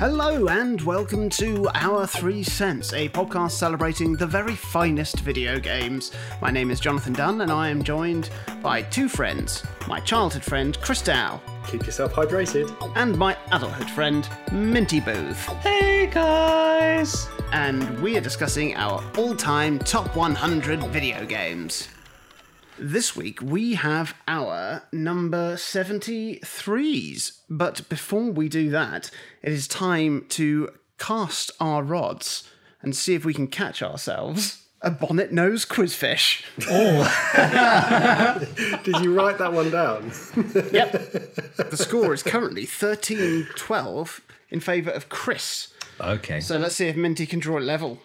Hello and welcome to Our Three Cents, a podcast celebrating the very finest video games. My name is Jonathan Dunn and I am joined by two friends my childhood friend Chris Dow Keep yourself hydrated. and my adulthood friend Minty Booth. Hey guys! And we are discussing our all time top 100 video games. This week we have our number 73s. But before we do that, it is time to cast our rods and see if we can catch ourselves a bonnet nose quizfish. Oh. Did you write that one down? Yep. the score is currently 13 12 in favour of Chris. Okay. So let's see if Minty can draw it level.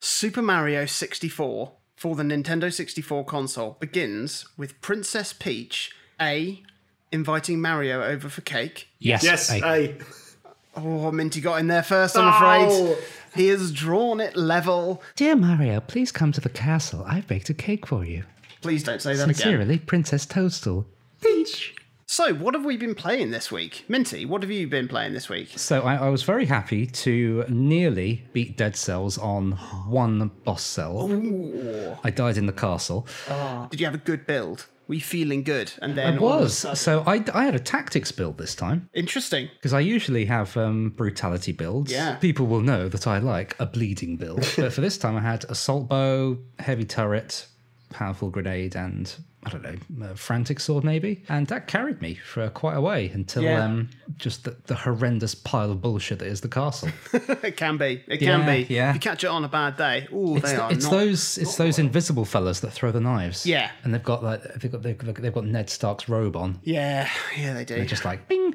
Super Mario 64 for the Nintendo 64 console begins with Princess Peach A inviting Mario over for cake. yes. yes. hey. Hey. Oh, Minty got in there first, I'm afraid. Oh. He has drawn it level. Dear Mario, please come to the castle. I've baked a cake for you. Please don't say that again. Sincerely, Princess Toadstool. Peach. So, what have we been playing this week? Minty, what have you been playing this week? So I, I was very happy to nearly beat Dead Cells on one boss cell. I died in the castle. Did you have a good build? Were you feeling good? And then It all of a was. sudden- So I, I had a tactics build this time. interesting. Because I usually have um, brutality builds. Yeah. People will know that I like a bleeding build. but for this time, I had assault bow, heavy turret, powerful grenade, and I don't know, a frantic sword maybe. And that carried me for quite a way until Yeah. um, just the, the horrendous pile of bullshit that is the castle. it can be. It can Yeah, be. yeah. If you catch it on a bad day, oh, they are it's not. those it's those invisible fellas that throw the knives. Yeah. and they've got like they've got they've got, they've got Ned Stark's robe on. Yeah, yeah, they do. They're just like bing.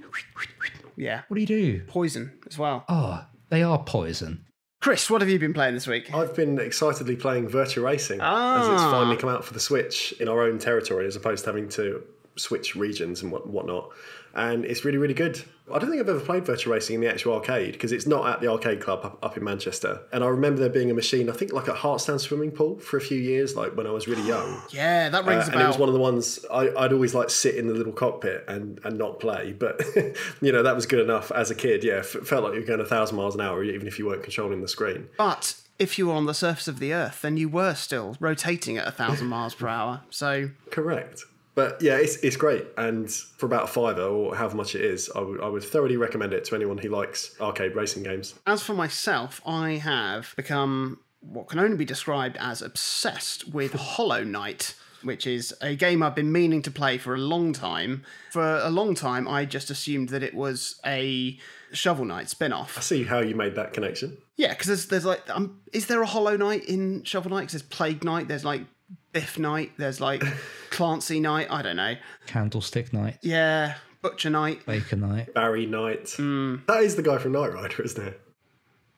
yeah, What do you do? poison as well. Oh, they are poison. Chris, what have you been playing this week? I've been excitedly playing Virtua Racing as Ah. it's finally come out for the Switch in our own territory as opposed to having to switch regions and what, whatnot. And it's really, really good. I don't think I've ever played Virtua Racing in the actual arcade because it's not at the arcade club up, up in Manchester. And I remember there being a machine, I think like at Heartstown Swimming Pool for a few years, like when I was really young. Yeah, that rings Uh, a and it was one of the ones I, I'd always like sit in the little cockpit and, and not play, but you know that was good enough as a kid. Yeah, felt like you were going a thousand miles an hour, even if you weren't controlling the screen. But if you were on the surface of the Earth, then you were still rotating at a thousand miles per hour. So Correct. But yeah, it's, it's great, and for about a fiver or however much it is, I would I would thoroughly recommend it to anyone who likes arcade racing games. As for myself, I have become what can only be described as obsessed with Hollow Knight, which is a game I've been meaning to play for a long time. For a long time, I just assumed that it was a Shovel Knight spin off. I see how you made that connection. Yeah, because there's, there's like, um, is there a Hollow Knight in Shovel Knight? 'Cause there's Plague Knight, there's like Biff night. there's like Clancy night. I don't know. Candlestick night, Yeah, Butcher night. Baker night. Barry night. Hmm. That is the guy from Knight Rider, isn't it?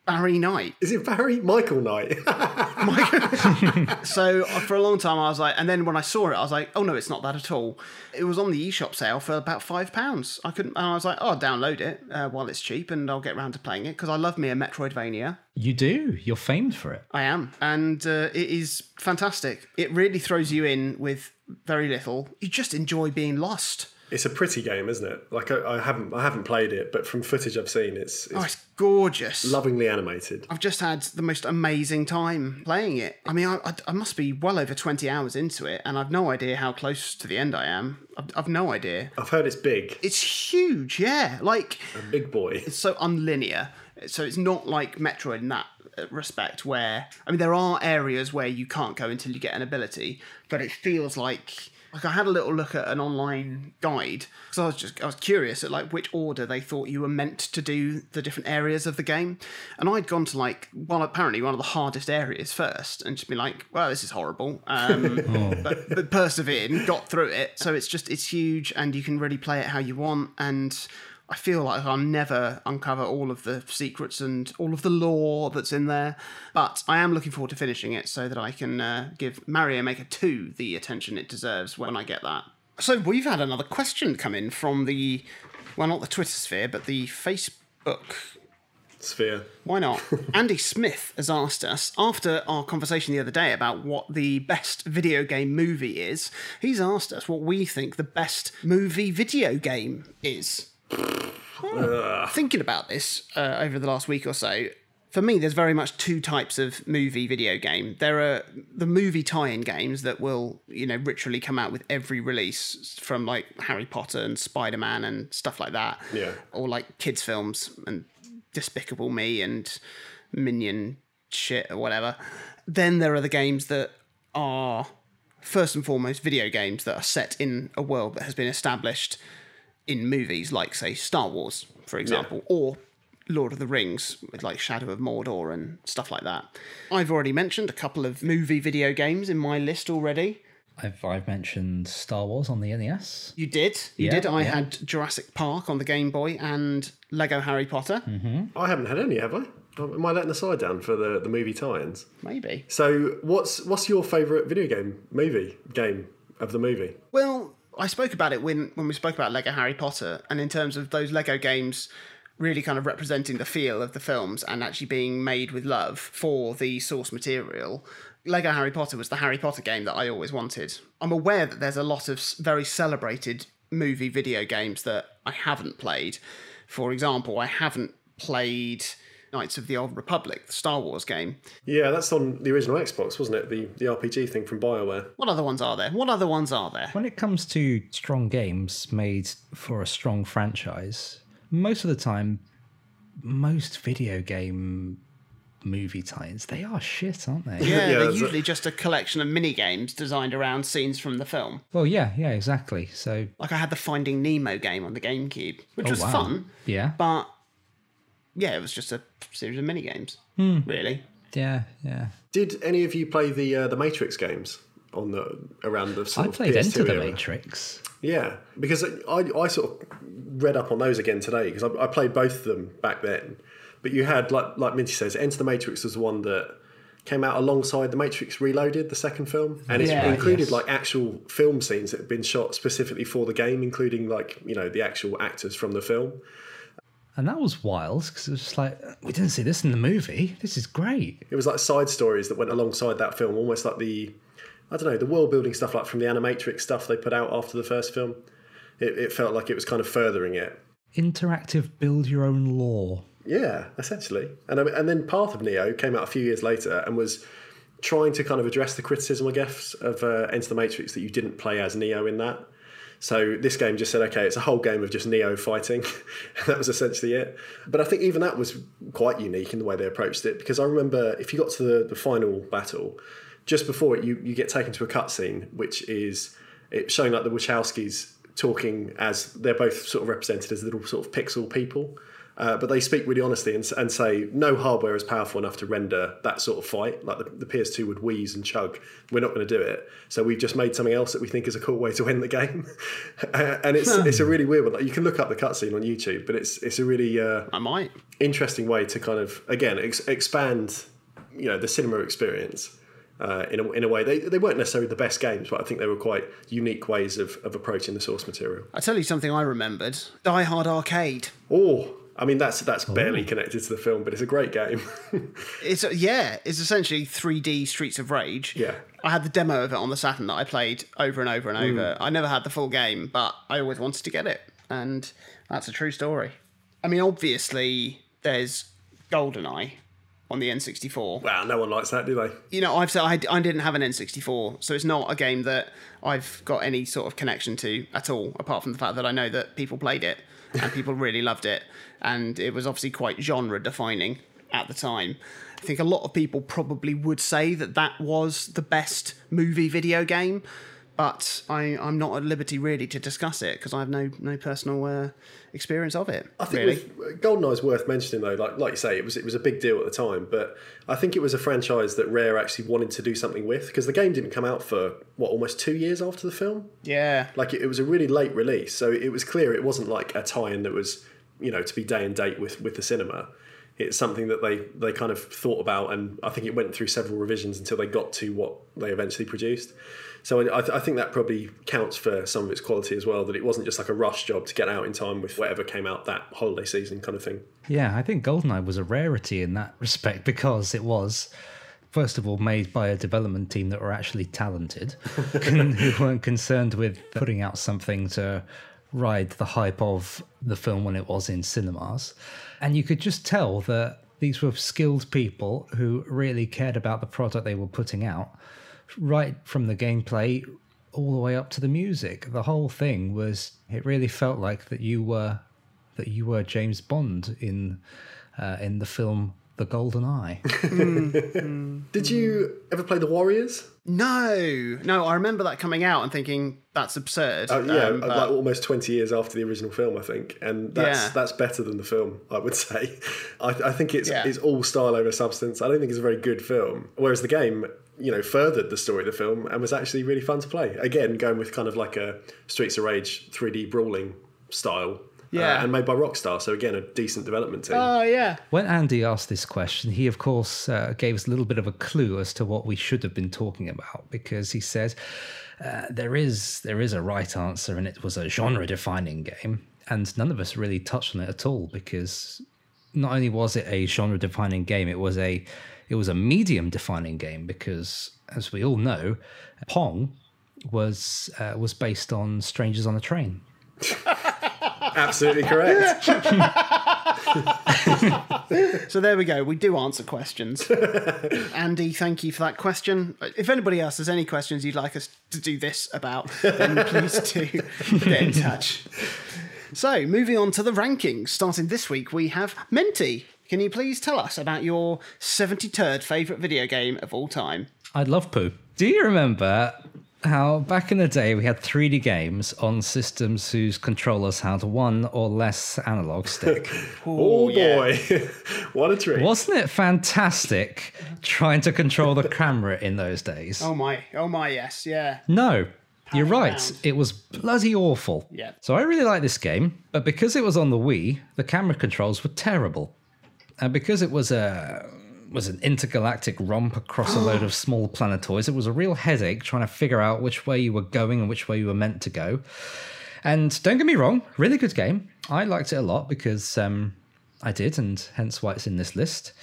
Barry Knight. Is it Barry Michael Knight? So uh, for a long time, I was like, and then when I saw it, I was like, oh no, it's not that at all. It was on the eShop sale for about five pounds. I couldn't, and I was like, oh, I'll download it uh, while it's cheap, and I'll get round to playing it because I love me a Metroidvania. You do. You're famed for it. I am, and uh, it is fantastic. It really throws you in with very little. You just enjoy being lost. It's a pretty game, isn't it? Like I, I haven't I haven't played it, but from footage I've seen, it's, it's Oh, it's gorgeous. lovingly animated. I've just had the most amazing time playing it. I mean, I, I, I must be well over 20 hours into it, and I've no idea how close to the end I am. I've, I've no idea. I've heard it's big, It's huge, yeah. Like, a big boy. it's so unlinear. So it's not like Metroid in that uh, respect, where, I mean, there are areas where you can't go until you get an ability, but it feels like. Like I had a little look at an online guide because I was just I was curious at like which order they thought you were meant to do the different areas of the game, and I'd gone to like well apparently one of the hardest areas first and just been like well this is horrible, um, but, but persevered and got through it. So it's just it's huge and you can really play it how you want. And I feel like I'll never uncover all of the secrets and all of the lore that's in there, but I am looking forward to finishing it so that I can uh, give Mario Maker 2 the attention it deserves when I get that. So we've had another question come in from the, well, not the Twitter sphere, but the Facebook Sphere. why not? Andy Smith has asked us, after our conversation the other day about what the best video game movie is, he's asked us what we think the best movie video game is. Thinking about this uh, over the last week or so, for me, there's very much two types of movie video game. There are the movie tie-in games that will, you know, ritually come out with every release from like Harry Potter and Spider-Man and stuff like that. Yeah. Or like kids films and Despicable Me and Minion shit or whatever. Then there are the games that are first and foremost video games that are set in a world that has been established in movies, like say Star Wars, for example, or Lord of the Rings with like Shadow of Mordor and stuff like that. I've already mentioned a couple of movie video games in my list already. I've, I've mentioned Star Wars on the NES. You did, you Yeah, did. I yeah. had Jurassic Park on the Game Boy and Lego Harry Potter. Mm-hmm. I haven't had any, have I? Am I letting the side down for the, the movie tie-ins? Maybe. So, what's what's your favourite video game movie game of the movie? Well, I spoke about it when when we spoke about Lego Harry Potter, and in terms of those Lego games really kind of representing the feel of the films and actually being made with love for the source material. Lego Harry Potter was the Harry Potter game that I always wanted. I'm aware that there's a lot of very celebrated movie video games that I haven't played. For example, I haven't played Knights of the Old Republic, the Star Wars game. Yeah, that's on the original Xbox, wasn't it? The the RPG thing from BioWare. What other ones are there? What other ones are there? When it comes to strong games made for a strong franchise, most of the time, most video game movie tie-ins, they are shit, aren't they? Yeah, Yeah, they're that's a- usually just a collection of mini games designed around scenes from the film. Well, yeah, yeah, exactly. So, Like I had the Finding Nemo game on the GameCube, which oh, was wow. fun, Yeah, but yeah, it was just a series of mini games. Hmm. Really, yeah, yeah. Did any of you play the uh, the Matrix games on the around the sort I of played PS2 Enter the era? Matrix. Yeah, because I, I sort of read up on those again today because I, I played both of them back then. But you had like like Minty says, Enter the Matrix was the one that came out alongside the Matrix Reloaded, the second film, and it's Yeah, included yes. like actual film scenes that have been shot specifically for the game, including like you know the actual actors from the film. And that was wild because it was just like, we didn't see this in the movie. This is great. It was like side stories that went alongside that film, almost like the I don't know the world building stuff like from the Animatrix stuff they put out after the first film. It, it felt like it was kind of furthering it. Interactive build your own lore. Yeah, essentially. And I mean- and then Path of Neo came out a few years later and was trying to kind of address the criticism, I guess, of uh, Enter the Matrix that you didn't play as Neo in that. So this game just said, okay, it's a whole game of just Neo fighting. that was essentially it. But I think even that was quite unique in the way they approached it because I remember if you got to the, the final battle, just before it, you, you get taken to a cutscene, which is it showing like the Wachowskis talking as they're both sort of represented as little sort of pixel people. Uh, but they speak really honestly and, and say no hardware is powerful enough to render that sort of fight. Like the, the PS2 would wheeze and chug. We're not going to do it. So we've just made something else that we think is a cool way to end the game. Uh, and it's it's a really weird one. Like you can look up the cutscene on YouTube, but it's it's a really uh, I might. interesting way to kind of again ex- expand you know the cinema experience uh, in, a, in a way they, they weren't necessarily the best games but i think they were quite unique ways of, of approaching the source material I tell you something I remembered: Die Hard Arcade. oh i mean that's that's oh, barely connected to the film but it's a great game It's yeah, it's essentially 3D Streets of Rage. Yeah. I had the demo of it on the Saturn that I played over and over and mm. over. I never had the full game, but I always wanted to get it, and that's a true story. I mean, obviously, there's GoldenEye on the N64. wow no one likes that do they You know, I've said I, I didn't have an N64, so it's not a game that I've got any sort of connection to at all, apart from the fact that I know that people played it and people really loved it, and it was obviously quite genre defining at the time. I think a lot of people probably would say that that was the best movie video game, but I, I'm not at liberty really to discuss it because I have no no personal uh, experience of it. I think really. with, uh, GoldenEye's worth mentioning though. Like like you say, it was it was a big deal at the time, but I think it was a franchise that Rare actually wanted to do something with because the game didn't come out for what almost two years after the film. yeah, Like it, it was a really late release, so it was clear it wasn't like a tie-in that was you know to be day and date with with the cinema. It's something that they they kind of thought about, and I think it went through several revisions until they got to what they eventually produced. So I, I think that probably counts for some of its quality as well. That it wasn't just like a rush job to get out in time with whatever came out that holiday season kind of thing. Yeah, I think GoldenEye was a rarity in that respect because it was, first of all, made by a development team that were actually talented, who weren't concerned with putting out something to ride the hype of the film when it was in cinemas. And you could just tell that these were skilled people who really cared about the product they were putting out, right from the gameplay all the way up to the music. The whole thing was it really felt like that you were that you were James Bond in uh, in the film The Golden Eye. Did you ever play The Warriors? No, no, I remember that coming out and thinking that's absurd. Oh, yeah, Um, like almost twenty years after the original film, I think, and that's Yeah. that's better than the film, I would say. I, I think it's Yeah. it's all style over substance. I don't think it's a very good film, whereas the game, you know, furthered the story of the film and was actually really fun to play. Again, going with kind of like a Streets of Rage 3D brawling style, Yeah. uh, and made by Rockstar. So again, a decent development team. oh yeah, When Andy asked this question, he of course uh, gave us a little bit of a clue as to what we should have been talking about because he says uh, there is there is a right answer and it was a genre-defining game, and none of us really touched on it at all because not only was it a genre-defining game, it was a it was a medium-defining game because, as we all know, Pong was uh, was based on Strangers on a Train. Absolutely correct. So there we go. We do answer questions. Andy, thank you for that question. If anybody else has any questions you'd like us to do this about, then please do get in touch. So, moving on to the rankings. Starting this week, we have Minty. Can you please tell us about your 73rd favourite video game of all time? I'd love poo. Do you remember how back in the day we had 3D games on systems whose controllers had one or less analog stick? oh yeah. boy, what a treat! Wasn't it fantastic trying to control the camera in those days? Oh my, oh my, yes, yeah. No. You're right. around. It was bloody awful. Yeah. So I really like this game, but because it was on the Wii, the camera controls were terrible. And because it was a was an intergalactic romp across a load of small planetoids, it was a real headache trying to figure out which way you were going and which way you were meant to go. And don't get me wrong, really good game. I liked it a lot because um, I did, and hence why it's in this list.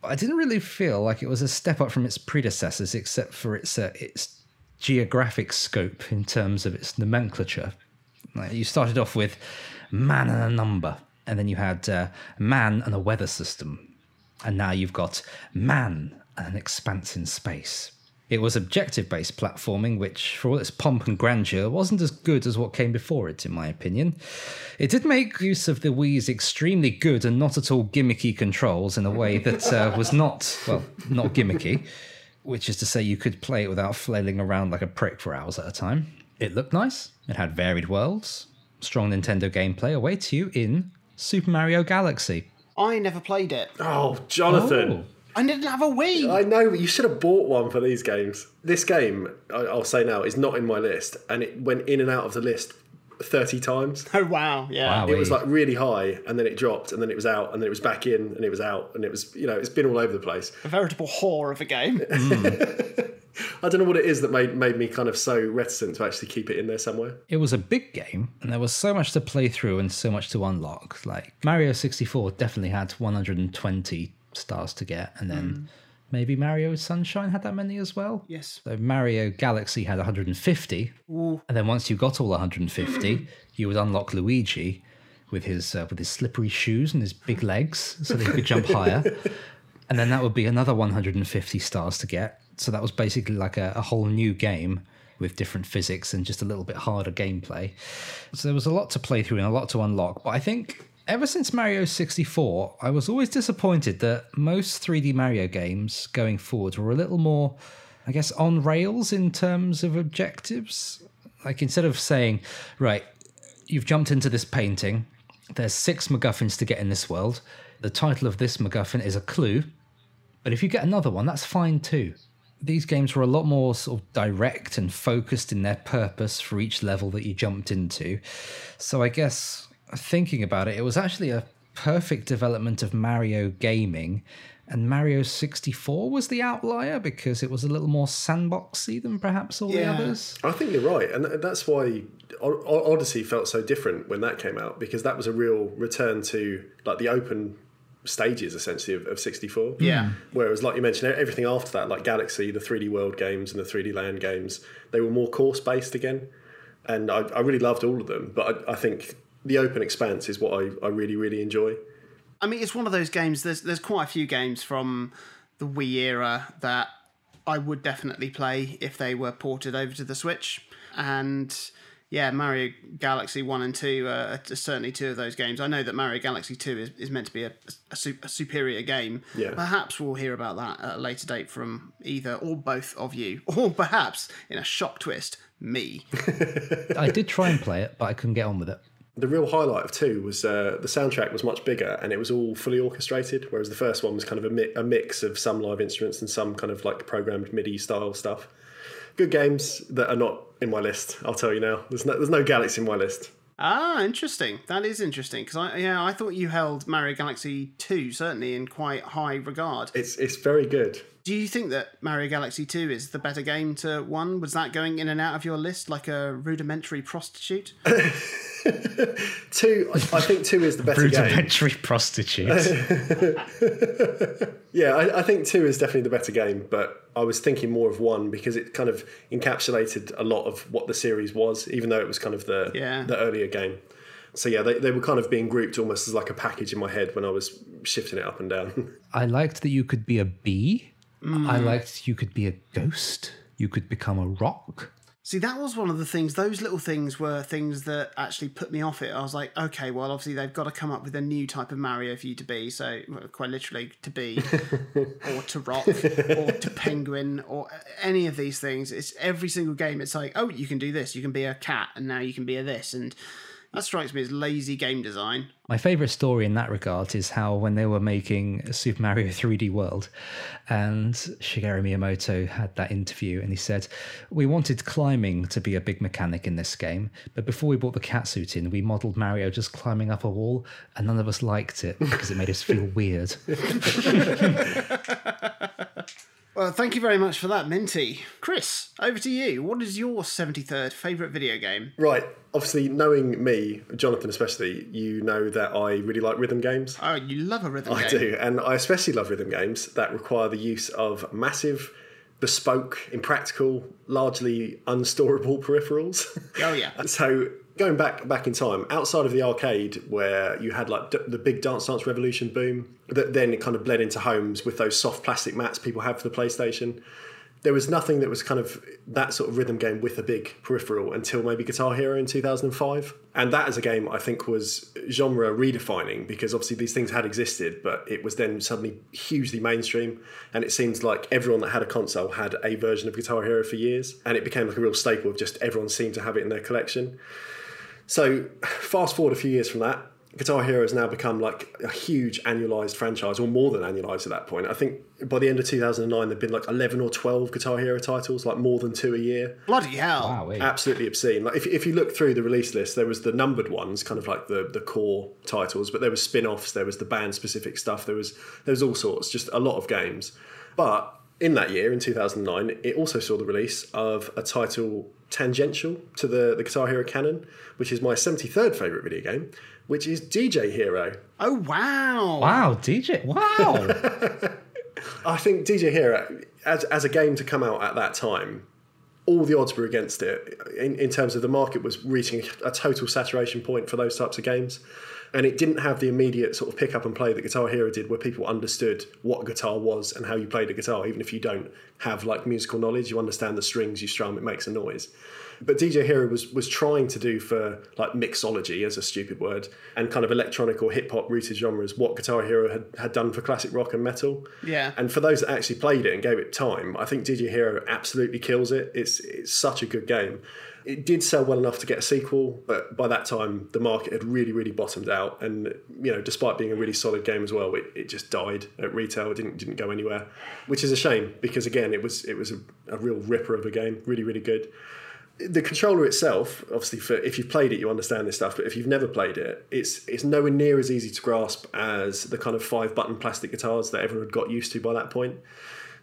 But I didn't really feel like it was a step up from its predecessors, except for its uh, its geographic scope in terms of its nomenclature. Like, you started off with man and a number, and then you had uh, man and a weather system, and now you've got man and an expanse in space. It was objective based platforming, which, for all its pomp and grandeur, wasn't as good as what came before it, in my opinion. It did make use of the Wii's extremely good and not at all gimmicky controls in a way that uh, was not, well, not gimmicky, which is to say you could play it without flailing around like a prick for hours at a time. It looked nice, it had varied worlds, strong Nintendo gameplay awaits you in Super Mario Galaxy. I never played it. Oh, Jonathan. Oh. I didn't have a Wii. I know, but you should have bought one for these games. This game, I- I'll say now, is not in my list, and it went in and out of the list thirty times. oh wow, yeah. Wow. It was like really high, and then it dropped, and then it was out, and then it was back in, and it was out, and it was, you know, it's been all over the place. A veritable whore of a game. Mm. I don't know what it is that made made me kind of so reticent to actually keep it in there somewhere. It was a big game, and there was so much to play through and so much to unlock. Like Mario 64 definitely had 120 stars to get, and then maybe Mario Sunshine had that many as well. yes. So Mario Galaxy had 150, and then once you got all 150, you would unlock Luigi with his uh, with his slippery shoes and his big legs, so that he could jump higher. And then that would be another 150 stars to get. So that was basically like a, a whole new game with different physics and just a little bit harder gameplay. So there was a lot to play through and a lot to unlock. But I think ever since Mario 64, I was always disappointed that most 3D Mario games going forward were a little more, I guess, on rails in terms of objectives. Like instead of saying, right, you've jumped into this painting, there's six MacGuffins to get in this world. The title of this MacGuffin is a clue, but if you get another one, that's fine too. These games were a lot more sort of direct and focused in their purpose for each level that you jumped into. So I guess thinking about it, it was actually a perfect development of Mario gaming. And Mario 64 was the outlier because it was a little more sandboxy than perhaps all the others. I think you're right, and that's why O- O- Odyssey felt so different when that came out because that was a real return to like the open stages essentially of, of 64. Yeah. Whereas, like you mentioned, everything after that, like Galaxy, the 3D World games and the 3D Land games, they were more course based again. and I, I really loved all of them. But I, I think the open expanse is what I, I really really enjoy. I mean, it's one of those games. There's there's quite a few games from the Wii era that I would definitely play if they were ported over to the Switch. And yeah, Mario Galaxy One and Two are certainly two of those games. I know that Mario Galaxy Two is, is meant to be a, a, su- a superior game. Yeah. Perhaps we'll hear about that at a later date from either or both of you, or perhaps in a shock twist, me. I did try and play it, but I couldn't get on with it. The real highlight of two was uh, the soundtrack was much bigger and it was all fully orchestrated, whereas the first one was kind of a, mi- a mix of some live instruments and some kind of like programmed MIDI style stuff. Good games that are not in my list. I'll tell you now. There's no there's no Galaxy in my list. Ah, interesting. That is interesting because I yeah I thought you held Mario Galaxy Two certainly in quite high regard. It's it's very good. Do you think that Mario Galaxy 2 is the better game to 1? Was that going in and out of your list like a rudimentary prostitute? two, I, I think two is the better game. Rudimentary prostitute. Yeah, I, I think two is definitely the better game, but I was thinking more of one because it kind of encapsulated a lot of what the series was, even though it was kind of the Yeah. the earlier game. So yeah, they, they were kind of being grouped almost as like a package in my head when I was shifting it up and down. I liked that you could be a bee. I mm. liked you could be a ghost. You could become a rock. See, that was one of the things. Those little things were things that actually put me off it. I was like, okay, well, obviously they've got to come up with a new type of Mario for you to be. So, well, quite literally, to be, or to rock, or to penguin, or any of these things. It's every single game. It's like, oh, you can do this. You can be a cat, and now you can be a this, and that strikes me as lazy game design. My favourite story in that regard is how when they were making Super Mario 3D World, and Shigeru Miyamoto had that interview, and he said, "We wanted climbing to be a big mechanic in this game, but before we brought the cat suit in, we modelled Mario just climbing up a wall, and none of us liked it because it made us feel weird." Well, thank you very much for that, Minty. Chris, over to you. What is your 73rd favourite video game? right, obviously knowing me, Jonathan especially, you know that I really like rhythm games. Oh, you love a rhythm game. I game. do, and I especially love rhythm games that require the use of massive, bespoke, impractical, largely unstorable peripherals. Oh, yeah. so going back back in time, outside of the arcade, where you had like d- the big Dance Dance Revolution boom, that then it kind of bled into homes with those soft plastic mats people have for the PlayStation. There was nothing that was kind of that sort of rhythm game with a big peripheral until maybe Guitar Hero in 2005. And that as a game, I think, was genre redefining because obviously these things had existed, but it was then suddenly hugely mainstream. And it seems like everyone that had a console had a version of Guitar Hero for years. And it became like a real staple of just everyone seemed to have it in their collection. So, fast forward a few years from that, Guitar Hero has now become like a huge annualized franchise, or more than annualized at that point. I think by the end of 2009, there'd been like 11 or 12 Guitar Hero titles, like more than two a year. Bloody hell. Wow? Absolutely obscene. Like if, if you look through the release list, there was the numbered ones, kind of like the the core titles, but there was spin-offs, there was the band specific stuff, there was there was all sorts, just a lot of games. But in that year, in 2009, it also saw the release of a title tangential to the, the Guitar Hero canon, which is my 73rd favourite video game, which is DJ Hero. Oh, wow. Wow, DJ! Wow, I think DJ Hero, as, as a game to come out at that time, all the odds were against it in, in terms of the market was reaching a total saturation point for those types of games. And it didn't have the immediate sort of pick up and play that Guitar Hero did, where people understood what guitar was and how you played a guitar. Even if you don't have like musical knowledge, you understand the strings you strum, it makes a noise. But DJ Hero was was trying to do for like mixology as a stupid word and kind of electronic or hip hop rooted genres what Guitar Hero had, had done for classic rock and metal. Yeah. And for those that actually played it and gave it time, I think DJ Hero absolutely kills it. It's it's such a good game. It did sell well enough to get a sequel, but by that time the market had really, really bottomed out. And you know, despite being a really solid game as well, it, it just died at retail. It didn't didn't go anywhere, which is a shame because again, it was it was a, a real ripper of a game. Really, really good the controller itself, obviously, for if you've played it, you understand this stuff. But if you've never played it, it's it's nowhere near as easy to grasp as the kind of five button plastic guitars that everyone had got used to by that point.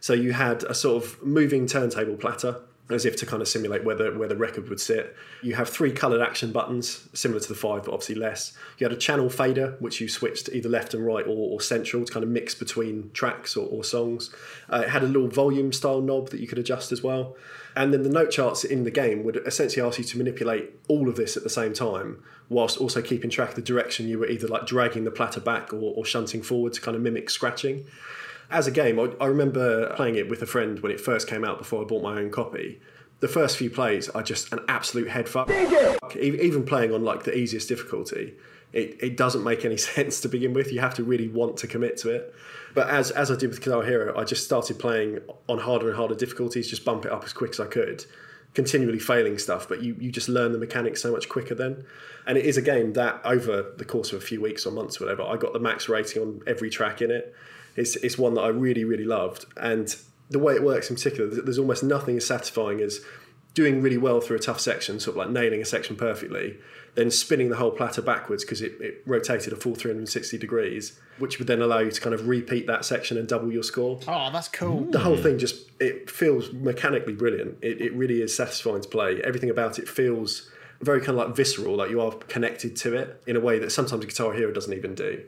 So you had a sort of moving turntable platter as if to kind of simulate where the, where the record would sit. You have three coloured action buttons, similar to the five, but obviously less. You had a channel fader, which you switched either left and right or, or central to kind of mix between tracks or, or songs. Uh, it had a little volume style knob that you could adjust as well. And then the note charts in the game would essentially ask you to manipulate all of this at the same time, whilst also keeping track of the direction you were either like dragging the platter back or, or shunting forward to kind of mimic scratching as a game, I, I remember playing it with a friend when it first came out before I bought my own copy. The first few plays are just an absolute head fuck. E- Even playing on like the easiest difficulty, it, it doesn't make any sense to begin with. You have to really want to commit to it. But as as I did with Guitar Hero, I just started playing on harder and harder difficulties, just bump it up as quick as I could, continually failing stuff. But you you just learn the mechanics so much quicker then. And it is a game that over the course of a few weeks or months, or whatever, I got the max rating on every track in it. It's it's one that I really really loved, and the way it works in particular, there's almost nothing as satisfying as doing really well through a tough section, sort of like nailing a section perfectly, then spinning the whole platter backwards because it, it rotated a full 360 degrees, which would then allow you to kind of repeat that section and double your score. Oh, that's cool. The whole thing just it feels mechanically brilliant. It, it really is satisfying to play. Everything about it feels very kind of like visceral, like you are connected to it in a way that sometimes Guitar Hero doesn't even do.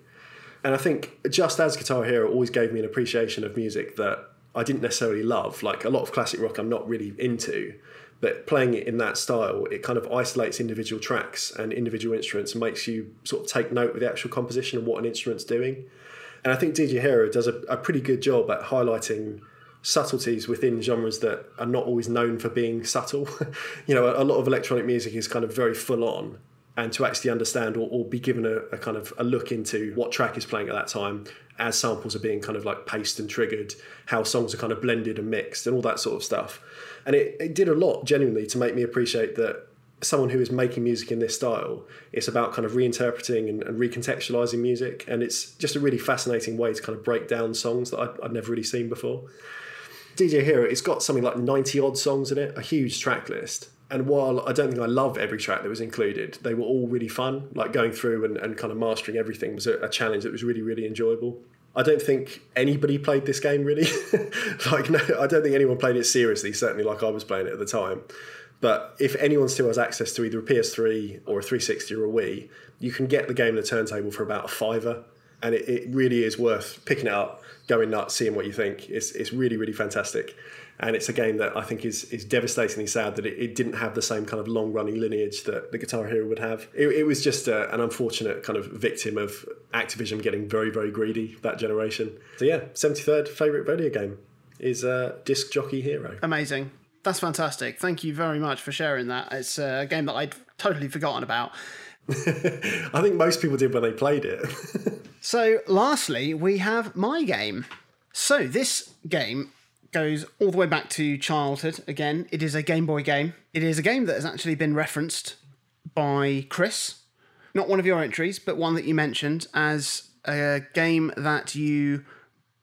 And I think just as Guitar Hero always gave me an appreciation of music that I didn't necessarily love, like a lot of classic rock I'm not really into, but playing it in that style, it kind of isolates individual tracks and individual instruments and makes you sort of take note of the actual composition and what an instrument's doing. And I think DJ Hero does a, a pretty good job at highlighting subtleties within genres that are not always known for being subtle. you know, a, a lot of electronic music is kind of very full on and to actually understand or, or be given a, a, kind of a look into what track is playing at that time as samples are being kind of like paced and triggered, how songs are kind of blended and mixed and all that sort of stuff. And it, it did a lot genuinely to make me appreciate that someone who is making music in this style, it's about kind of reinterpreting and, and recontextualizing music. And it's just a really fascinating way to kind of break down songs that I'd, I'd never really seen before. DJ Hero, it's got something like 90 odd songs in it, a huge track list. And while I don't think I love every track that was included, they were all really fun. Like going through and, and kind of mastering everything was a, a challenge that was really, really enjoyable. I don't think anybody played this game really. like, no, I don't think anyone played it seriously, certainly like I was playing it at the time. But if anyone still has access to either a PS3 or a 360 or a Wii, you can get the game on the turntable for about a fiver. And it, it really is worth picking it up, going nuts, seeing what you think. It's, it's really, really fantastic and it's a game that I think is is devastatingly sad that it, it didn't have the same kind of long running lineage that the Guitar Hero would have. It, it was just a, an unfortunate kind of victim of Activision getting very very greedy that generation. So yeah, seventy third favorite video game is uh, Disc Jockey Hero. Amazing. That's fantastic. Thank you very much for sharing that. It's a game that I'd totally forgotten about. I think most people did when they played it. so, lastly, we have my game. So, this game goes all the way back to childhood again. It is a Game Boy game. It is a game that has actually been referenced by Chris. Not one of your entries, but one that you mentioned as a game that you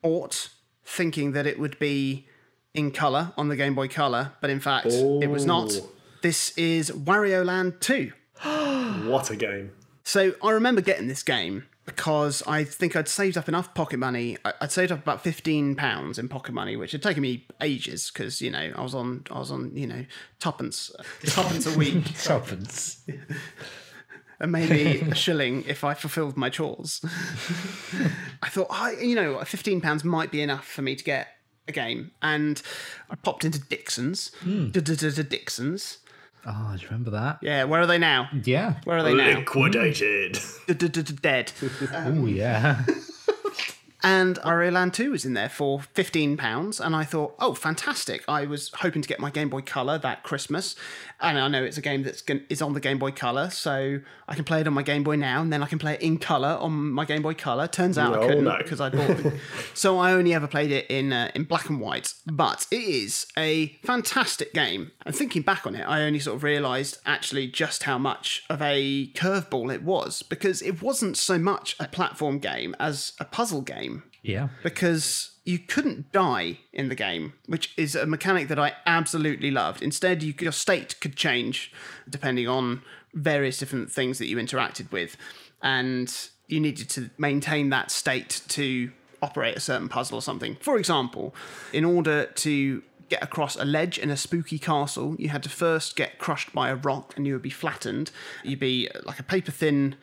bought thinking that it would be in colour on the Game Boy Color, but in fact, it was not. Oh. This is Wario Land 2. what a game! So I remember getting this game because I think I'd saved up enough pocket money. I- I'd saved up about fifteen pounds in pocket money, which had taken me ages because you know I was on I was on you know tuppence tuppence a week Tuppence. and maybe a shilling if I fulfilled my chores. I thought, I you know, fifteen pounds might be enough for me to get a game, and I popped into Dixon's. Hmm. Dixon's. Oh, do you remember that? Yeah, where are they now? Yeah. Where are they now? Liquidated. Dead. Oh, yeah. And Wario Land 2 was in there for £15, and I thought, oh, fantastic. I was hoping to get my Game Boy Color that Christmas, and I know it's a game that's is on the Game Boy Color, so I can play it on my Game Boy now, and then I can play it in color on my Game Boy Color. Turns out No, I couldn't no. because I bought it. so I only ever played it in uh, in black and white, but it is a fantastic game. And thinking back on it, I only sort of realised actually just how much of a curveball it was because it wasn't so much a platform game as a puzzle game Yeah. because you couldn't die in the game, which is a mechanic that I absolutely loved. Instead, you, your state could change depending on various different things that you interacted with, and you needed to maintain that state to operate a certain puzzle or something. For example, in order to get across a ledge in a spooky castle, you had to first get crushed by a rock and you would be flattened. You'd be like a paper thin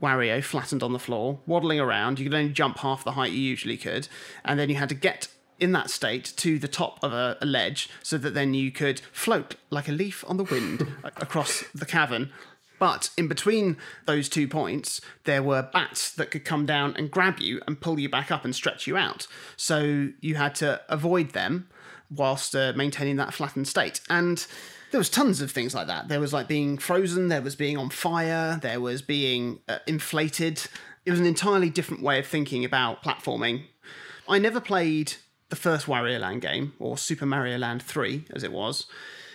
Wario flattened on the floor, waddling around. You could only jump half the height you usually could. And then you had to get in that state to the top of a, a ledge so that then you could float like a leaf on the wind across the cavern. But in between those two points, there were bats that could come down and grab you and pull you back up and stretch you out. So you had to avoid them whilst uh, maintaining that flattened state. And there was tons of things like that. There was like being frozen, there was being on fire, there was being uh, inflated. It was an entirely different way of thinking about platforming. I never played the first Wario Land game, or Super Mario Land 3, as it was.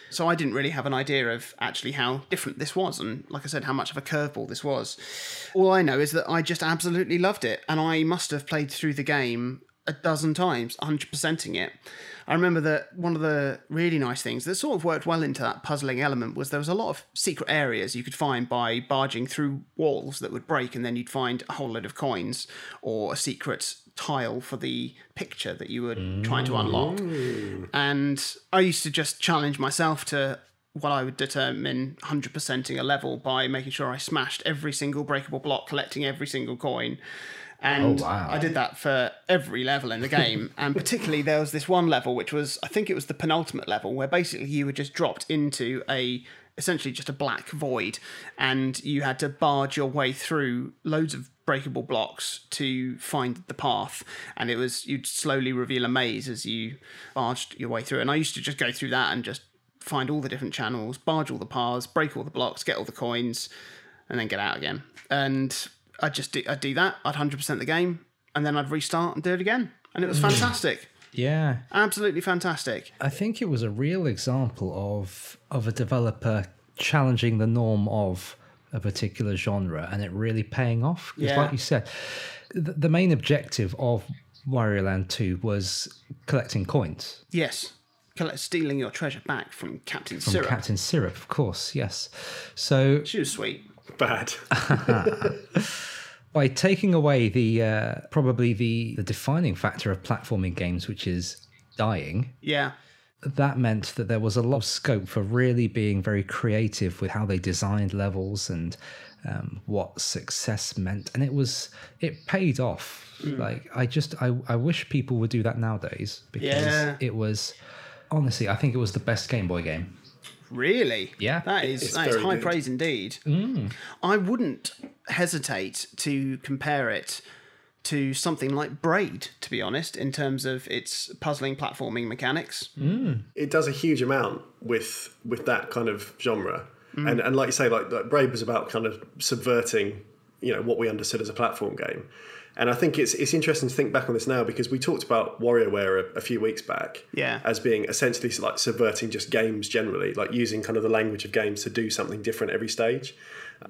So I didn't really have an idea of actually how different this was, and like I said, how much of a curveball this was. All I know is that I just absolutely loved it, and I must have played through the game a dozen times, 100%ing it. I remember that one of the really nice things that sort of worked well into that puzzling element was there was a lot of secret areas you could find by barging through walls that would break, and then you'd find a whole load of coins or a secret tile for the picture that you were trying to mm. unlock. And I used to just challenge myself to what I would determine 100%ing a level by making sure I smashed every single breakable block, collecting every single coin. And Oh, wow. I did that for every level in the game. and particularly, there was this one level, which was, I think it was the penultimate level, where basically you were just dropped into a essentially just a black void and you had to barge your way through loads of breakable blocks to find the path and it was you'd slowly reveal a maze as you barged your way through and i used to just go through that and just find all the different channels barge all the paths break all the blocks get all the coins and then get out again and i'd just do, i'd do that i'd 100% the game and then i'd restart and do it again and it was mm. fantastic Yeah. absolutely fantastic I think it was a real example of of a developer challenging the norm of a particular genre and it really paying off. 'Cause Yeah. like you said, the, the main objective of Wario Land 2 was collecting coins yes Collect, stealing your treasure back from captain from syrup Captain Syrup, of course, yes. So she was sweet Bad. by taking away the uh, probably the, the defining factor of platforming games, which is dying, yeah. that meant that there was a lot of scope for really being very creative with how they designed levels and um, what success meant. And it was it paid off. Like i just I, I wish people would do that nowadays because Yeah. it was honestly i think it was the best game boy game Really? Yeah. That is, that is high good. praise indeed. Mm. I wouldn't hesitate to compare it to something like Braid, to be honest, in terms of its puzzling platforming mechanics. Mm. it does a huge amount with with that kind of genre mm. and and like you say like, like Braid was about kind of subverting you know what we understood as a platform game and i think it's it's interesting to think back on this now because we talked about WarioWare a, a few weeks back Yeah. as being essentially like subverting just games generally like using kind of the language of games to do something different every stage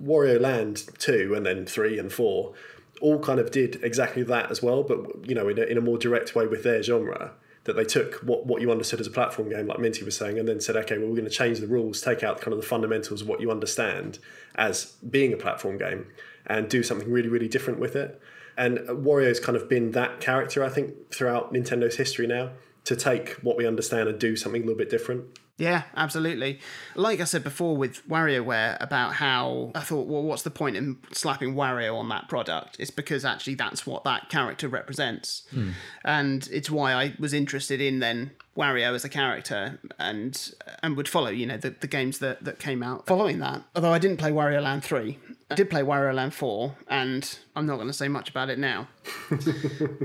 wario land 2 and then 3 and 4 all kind of did exactly that as well but you know in a, in a more direct way with their genre that they took what, what you understood as a platform game, like Minty was saying, and then said, okay, well, we're going to change the rules, take out kind of the fundamentals of what you understand as being a platform game, and do something really, really different with it. And Wario's kind of been that character, I think, throughout Nintendo's history now, to take what we understand and do something a little bit different. Yeah, absolutely. Like I said before with WarioWare about how I thought, well, what's the point in slapping Wario on that product? It's because actually that's what that character represents. Hmm. And it's why I was interested in then Wario as a character and and would follow, you know, the, the games that, that came out following that. Although I didn't play Wario Land 3. I did play Wario Land 4, and I'm not going to say much about it now.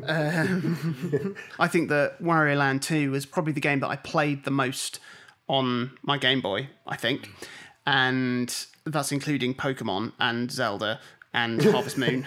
Um, I think that Wario Land 2 was probably the game that I played the most on my Game Boy, I think. And that's including Pokemon and Zelda and Harvest Moon.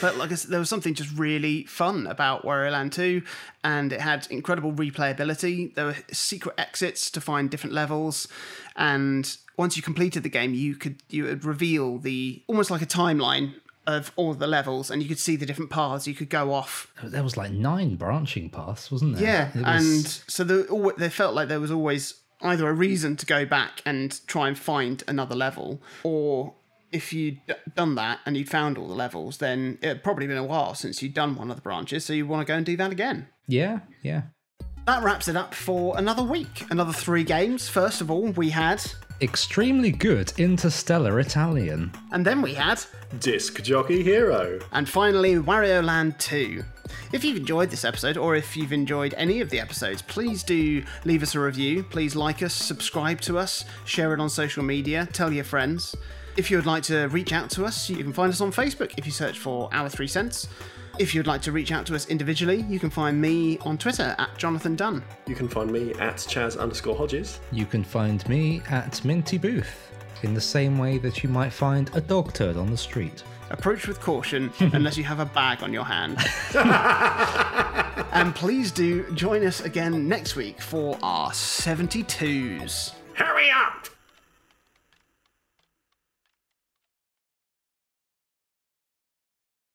but like I said, there was something just really fun about Wario Land 2, and it had incredible replayability. There were secret exits to find different levels, and once you completed the game, you could you would reveal the almost like a timeline of all the levels, and you could see the different paths you could go off there was like nine branching paths wasn't there yeah, was- and so the, they felt like there was always either a reason to go back and try and find another level, or if you'd done that and you'd found all the levels, then it had probably been a while since you'd done one of the branches, so you want to go and do that again. yeah yeah That wraps it up for another week. Another three games. First of all, we had, Extremely good Interstellar Italian. and then we had, Disc Jockey Hero. and finally, Wario Land 2. If you've enjoyed this episode, or if you've enjoyed any of the episodes, please do leave us a review. Please like us, subscribe to us, share it on social media, tell your friends. If you would like to reach out to us, you can find us on Facebook if you search for Our Three Cents. If you'd like to reach out to us individually, you can find me on Twitter at Jonathan Dunn. You can find me at Chaz underscore Hodges. You can find me at Minty Booth, in the same way that you might find a dog turd on the street. Approach with caution unless you have a bag on your hand. and please do join us again next week for our 72s. Hurry up!